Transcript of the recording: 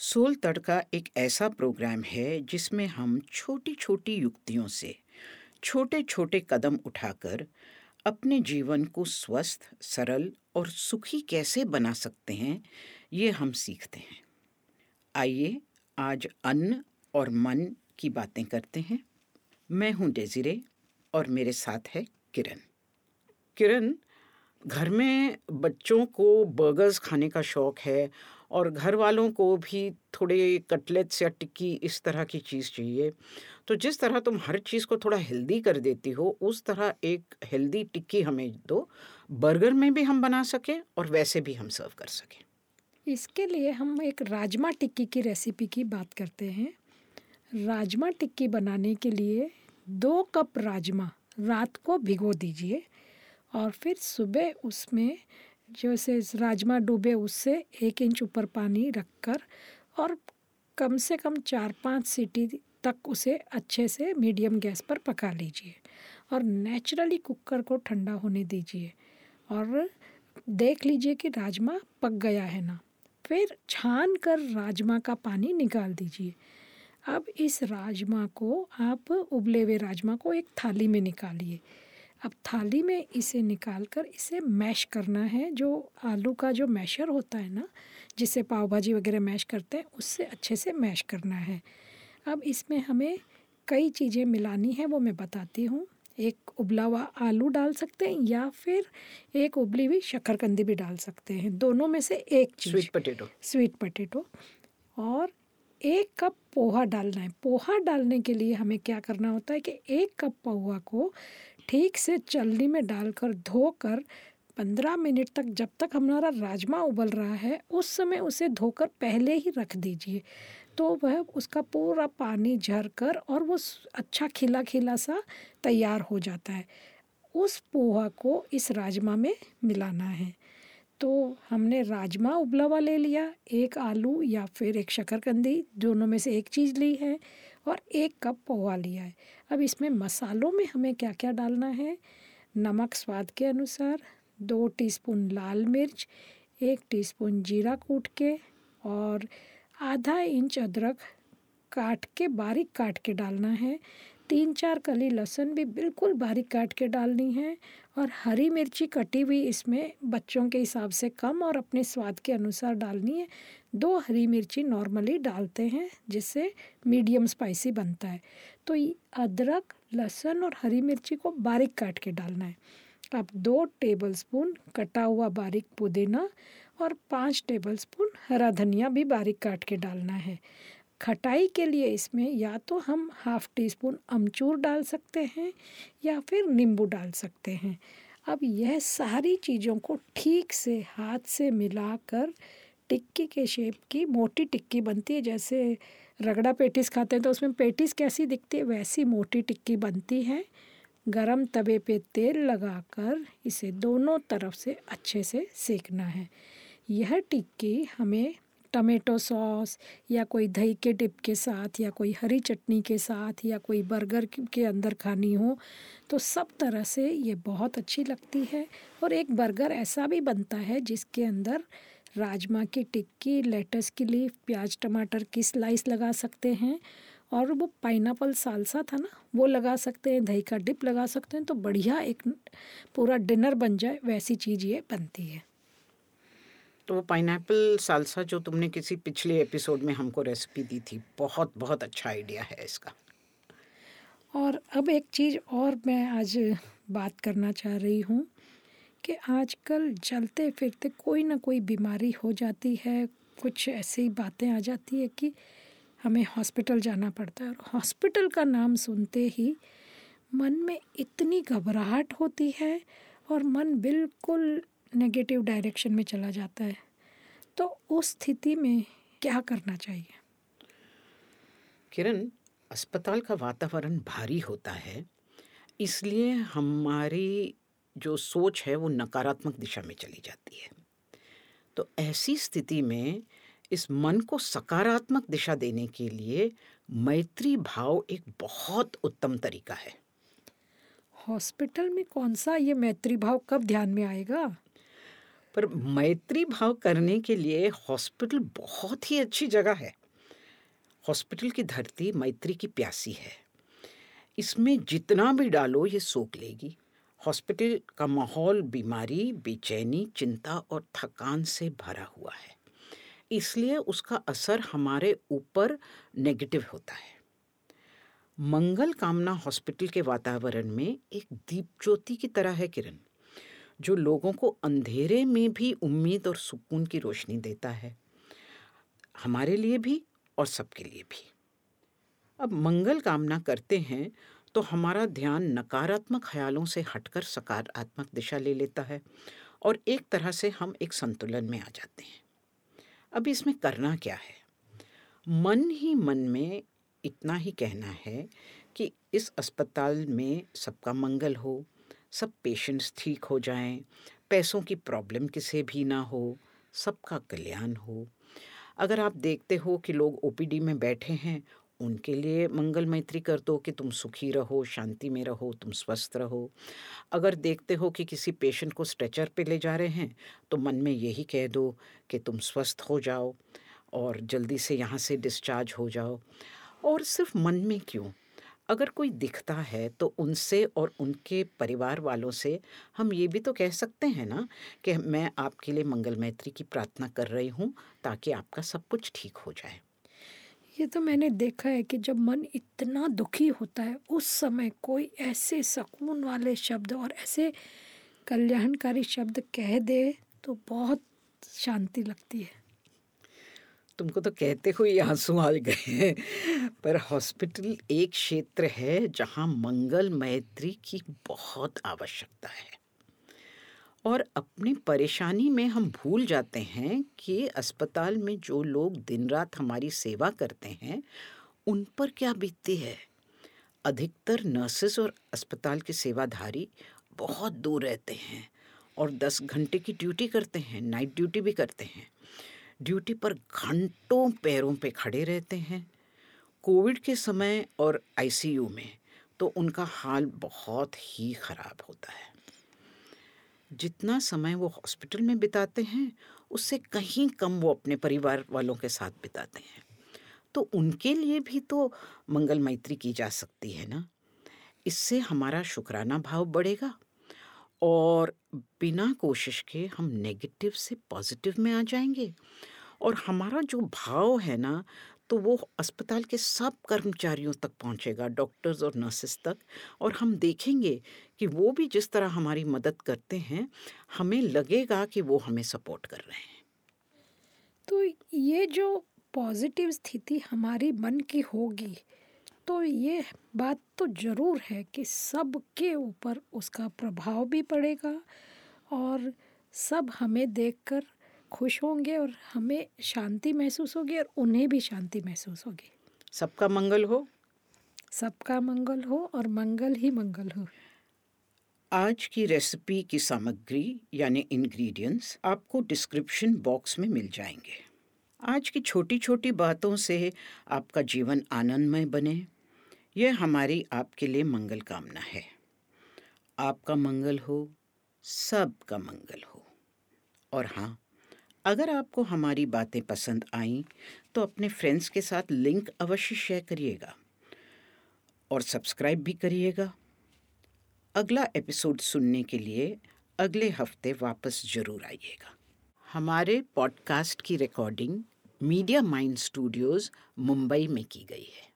Soul तड़का एक ऐसा programme है जिसमें हम छोटी छोटी युक्तियों से छोटे छोटे कदम उठाकर अपने जीवन को स्वस्थ, सरल और सुखी कैसे बना सकते हैं, ये हम सीखते हैं। आइए आज अन्न और मन की बातें करते हैं। मैं हूँ डेजिरे और मेरे साथ है किरण। किरण, घर में बच्चों को बर्गर्स खाने का शौक है और घर वालों को भी थोड़े कटलेट्स या टिक्की इस तरह की चीज़ चाहिए। तो जिस तरह तुम हर चीज़ को थोड़ा हेल्दी कर देती हो, उस तरह एक हेल्दी टिक्की हमें दो, बर्गर में भी हम बना सकें और वैसे भी हम सर्व कर सकें। इसके लिए हम एक राजमा टिक्की की रेसिपी की बात करते हैं। राजमा टिक्की बनाने के लिए दो कप राजमा रात को भिगो दीजिए और फिर सुबह उसमें जैसे राजमा डूबे उससे एक इंच ऊपर पानी रखकर और कम से कम चार पाँच सीटी तक उसे अच्छे से मीडियम गैस पर पका लीजिए और नेचुरली कुकर को ठंडा होने दीजिए और देख लीजिए कि राजमा पक गया है ना। फिर छान कर राजमा का पानी निकाल दीजिए। अब इस राजमा को आप उबले हुए राजमा को एक थाली में निकालिए। अब थाली में इसे निकाल कर इसे मैश करना है। जो आलू का जो मैशर होता है ना जिससे पाव भाजी वगैरह मैश करते हैं उससे अच्छे से मैश करना है। अब इसमें हमें कई चीज़ें मिलानी है वो मैं बताती हूँ। एक उबला हुआ आलू डाल सकते हैं या फिर एक उबली हुई शक्करकंदी भी डाल सकते हैं। दोनों में से एक चीज़। स्वीट पटेटो स्वीट पटेटो और एक कप पोहा डालना है। पोहा डालने के लिए हमें क्या करना होता है कि एक कप पोहा को ठीक से चलनी में डालकर धोकर पंद्रह मिनट तक जब तक हमारा राजमा उबल रहा है, उस समय उसे धोकर पहले ही रख दीजिए। तो वह उसका पूरा पानी झर कर और वो अच्छा खिला खिला सा तैयार हो जाता है। उस पोहा को इस राजमा में मिलाना है। तो हमने राजमा उबला हुआ ले लिया, एक आलू या फिर एक शकरकंदी, दोनों में से एक चीज़ ली है। और एक कप पोहा लिया है। अब इसमें मसालों में हमें क्या क्या डालना है? नमक स्वाद के अनुसार दो टीस्पून लाल मिर्च, एक टीस्पून जीरा कूट के और आधा इंच अदरक काट के, बारीक काट के डालना है। तीन चार कली लहसुन भी बिल्कुल बारीक काट के डालनी है और हरी मिर्ची कटी हुई इसमें बच्चों के हिसाब से कम और अपने स्वाद के अनुसार डालनी है। दो हरी मिर्ची नॉर्मली डालते हैं, जिससे मीडियम स्पाइसी बनता है। तो अदरक, लहसुन और हरी मिर्ची को बारीक काट के डालना है। अब दो टेबल स्पून कटा हुआ बारीक पुदीना और पाँच टेबल स्पून हरा धनिया भी बारीक काट के डालना है। खटाई के लिए इसमें या तो हम हाफ़ टी स्पून अमचूर डाल सकते हैं या फिर नींबू डाल सकते हैं। अब यह सारी चीज़ों को ठीक से हाथ से मिलाकर टिक्की के शेप की मोटी टिक्की बनती है। जैसे रगड़ा पेटिस खाते हैं तो उसमें पेटिस कैसी दिखती है, वैसी मोटी टिक्की बनती है। गरम तवे पे तेल लगाकर इसे दोनों तरफ़ से अच्छे से सेकना है। यह टिक्की हमें टमेटो सॉस या कोई दही के डिप के साथ या कोई हरी चटनी के साथ या कोई बर्गर के अंदर खानी हो तो सब तरह से ये बहुत अच्छी लगती है। और एक बर्गर ऐसा भी बनता है जिसके अंदर राजमा की टिक्की, लेटस की लीफ, प्याज, टमाटर की स्लाइस लगा सकते हैं। और वो पाइनएप्पल सालसा था ना, वो लगा सकते हैं, दही का डिप लगा सकते हैं तो बढ़िया एक पूरा डिनर बन जाए, वैसी चीज़ ये बनती है। तो वो पाइनएप्पल सालसा जो तुमने किसी पिछले एपिसोड में हमको रेसिपी दी थी, बहुत बहुत अच्छा आइडिया है इसका। और अब एक चीज़ और मैं आज बात करना चाह रही हूँ कि आजकल चलते फिरते कोई ना कोई बीमारी हो जाती है, कुछ ऐसी बातें आ जाती है कि हमें हॉस्पिटल जाना पड़ता है। और हॉस्पिटल का नाम सुनते ही मन में इतनी घबराहट होती है और मन बिल्कुल नेगेटिव डायरेक्शन में चला जाता है तो उस स्थिति में क्या करना चाहिए? किरण अस्पताल का वातावरण भारी होता है इसलिए हमारी जो सोच है वो नकारात्मक दिशा में चली जाती है। तो ऐसी स्थिति में इस मन को सकारात्मक दिशा देने के लिए मैत्री भाव एक बहुत उत्तम तरीका है। हॉस्पिटल में कौन सा ये मैत्री भाव कब ध्यान में आएगा? पर मैत्री भाव करने के लिए हॉस्पिटल बहुत ही अच्छी जगह है। हॉस्पिटल की धरती मैत्री की प्यासी है। इसमें जितना भी डालो ये सोख लेगी। हॉस्पिटल का माहौल बीमारी, बेचैनी, चिंता और थकान से भरा हुआ है। इसलिए उसका असर हमारे ऊपर नेगेटिव होता है। मंगल कामना हॉस्पिटल के वातावरण में एक दीप ज्योति की तरह है किरण। जो लोगों को अंधेरे में भी उम्मीद और सुकून की रोशनी देता है। हमारे लिए भी और सबके लिए भी। अब मंगल कामना करते हैं तो हमारा ध्यान नकारात्मक ख्यालों से हटकर सकारात्मक दिशा ले लेता है और एक तरह से हम एक संतुलन में आ जाते हैं। अब इसमें करना क्या है? मन ही मन में इतना ही कहना है कि इस अस्पताल में सबका मंगल हो सब पेशेंट्स ठीक हो जाएँ, पैसों की प्रॉब्लम किसे भी ना हो सबका कल्याण हो। अगर आप देखते हो कि लोग ओपीडी में बैठे हैं उनके लिए मंगल मैत्री कर दो कि तुम सुखी रहो शांति में रहो तुम स्वस्थ रहो। अगर देखते हो कि किसी पेशेंट को स्ट्रेचर पे ले जा रहे हैं तो मन में यही कह दो कि तुम स्वस्थ हो जाओ और जल्दी से यहाँ से डिस्चार्ज हो जाओ। और सिर्फ़ मन में क्यों? अगर कोई दिखता है तो उनसे और उनके परिवार वालों से हम ये भी तो कह सकते हैं ना कि मैं आपके लिए मंगल मैत्री की प्रार्थना कर रही हूँ, ताकि आपका सब कुछ ठीक हो जाए। ये तो मैंने देखा है कि जब मन इतना दुखी होता है, उस समय कोई ऐसे सुकून वाले शब्द और ऐसे कल्याणकारी शब्द कह दे तो बहुत शांति लगती है। तुमको तो कहते हुए आँसू आ गए पर हॉस्पिटल एक क्षेत्र है जहाँ मंगल मैत्री की बहुत आवश्यकता है। और अपनी परेशानी में हम भूल जाते हैं कि अस्पताल में जो लोग दिन रात हमारी सेवा करते हैं, उन पर क्या बीतती है? अधिकतर नर्सेस और अस्पताल के सेवाधारी बहुत दूर रहते हैं और दस घंटे की ड्यूटी करते हैं, नाइट ड्यूटी भी करते हैं। ड्यूटी पर घंटों पैरों पे खड़े रहते हैं। कोविड के समय और आईसीयू में तो उनका हाल बहुत ही ख़राब होता है। जितना समय वो हॉस्पिटल में बिताते हैं, उससे कहीं कम वो अपने परिवार वालों के साथ बिताते हैं। तो उनके लिए भी तो मंगल मैत्री की जा सकती है ना? इससे हमारा शुक्राना भाव बढ़ेगा। और बिना कोशिश के हम नेगेटिव से पॉजिटिव में आ जाएँगे। और हमारा जो भाव है ना तो वो अस्पताल के सब कर्मचारियों तक पहुंचेगा, डॉक्टर्स और नर्सेस तक। और हम देखेंगे कि वो भी जिस तरह हमारी मदद करते हैं, हमें लगेगा कि वो हमें सपोर्ट कर रहे हैं। तो ये जो पॉजिटिव स्थिति हमारी मन की होगी तो ये बात तो ज़रूर है कि सबके ऊपर उसका प्रभाव भी पड़ेगा और सब हमें देखकर खुश होंगे और हमें शांति महसूस होगी और उन्हें भी शांति महसूस होगी। सबका मंगल हो। सबका मंगल हो और मंगल ही मंगल हो। आज की रेसिपी की सामग्री यानी इंग्रेडिएंट्स आपको डिस्क्रिप्शन बॉक्स में मिल जाएँगे। आज की छोटी छोटी बातों से आपका जीवन आनंदमय बने। यह हमारी आपके लिए मंगल कामना है। आपका मंगल हो, सबका मंगल हो। और हाँ अगर आपको हमारी बातें पसंद आईं तो अपने फ्रेंड्स के साथ लिंक अवश्य शेयर करिएगा। और सब्सक्राइब भी करिएगा। अगला एपिसोड सुनने के लिए अगले हफ़्ते वापस ज़रूर आइएगा। हमारे पॉडकास्ट की recording media mind studios Mumbai में की गई है।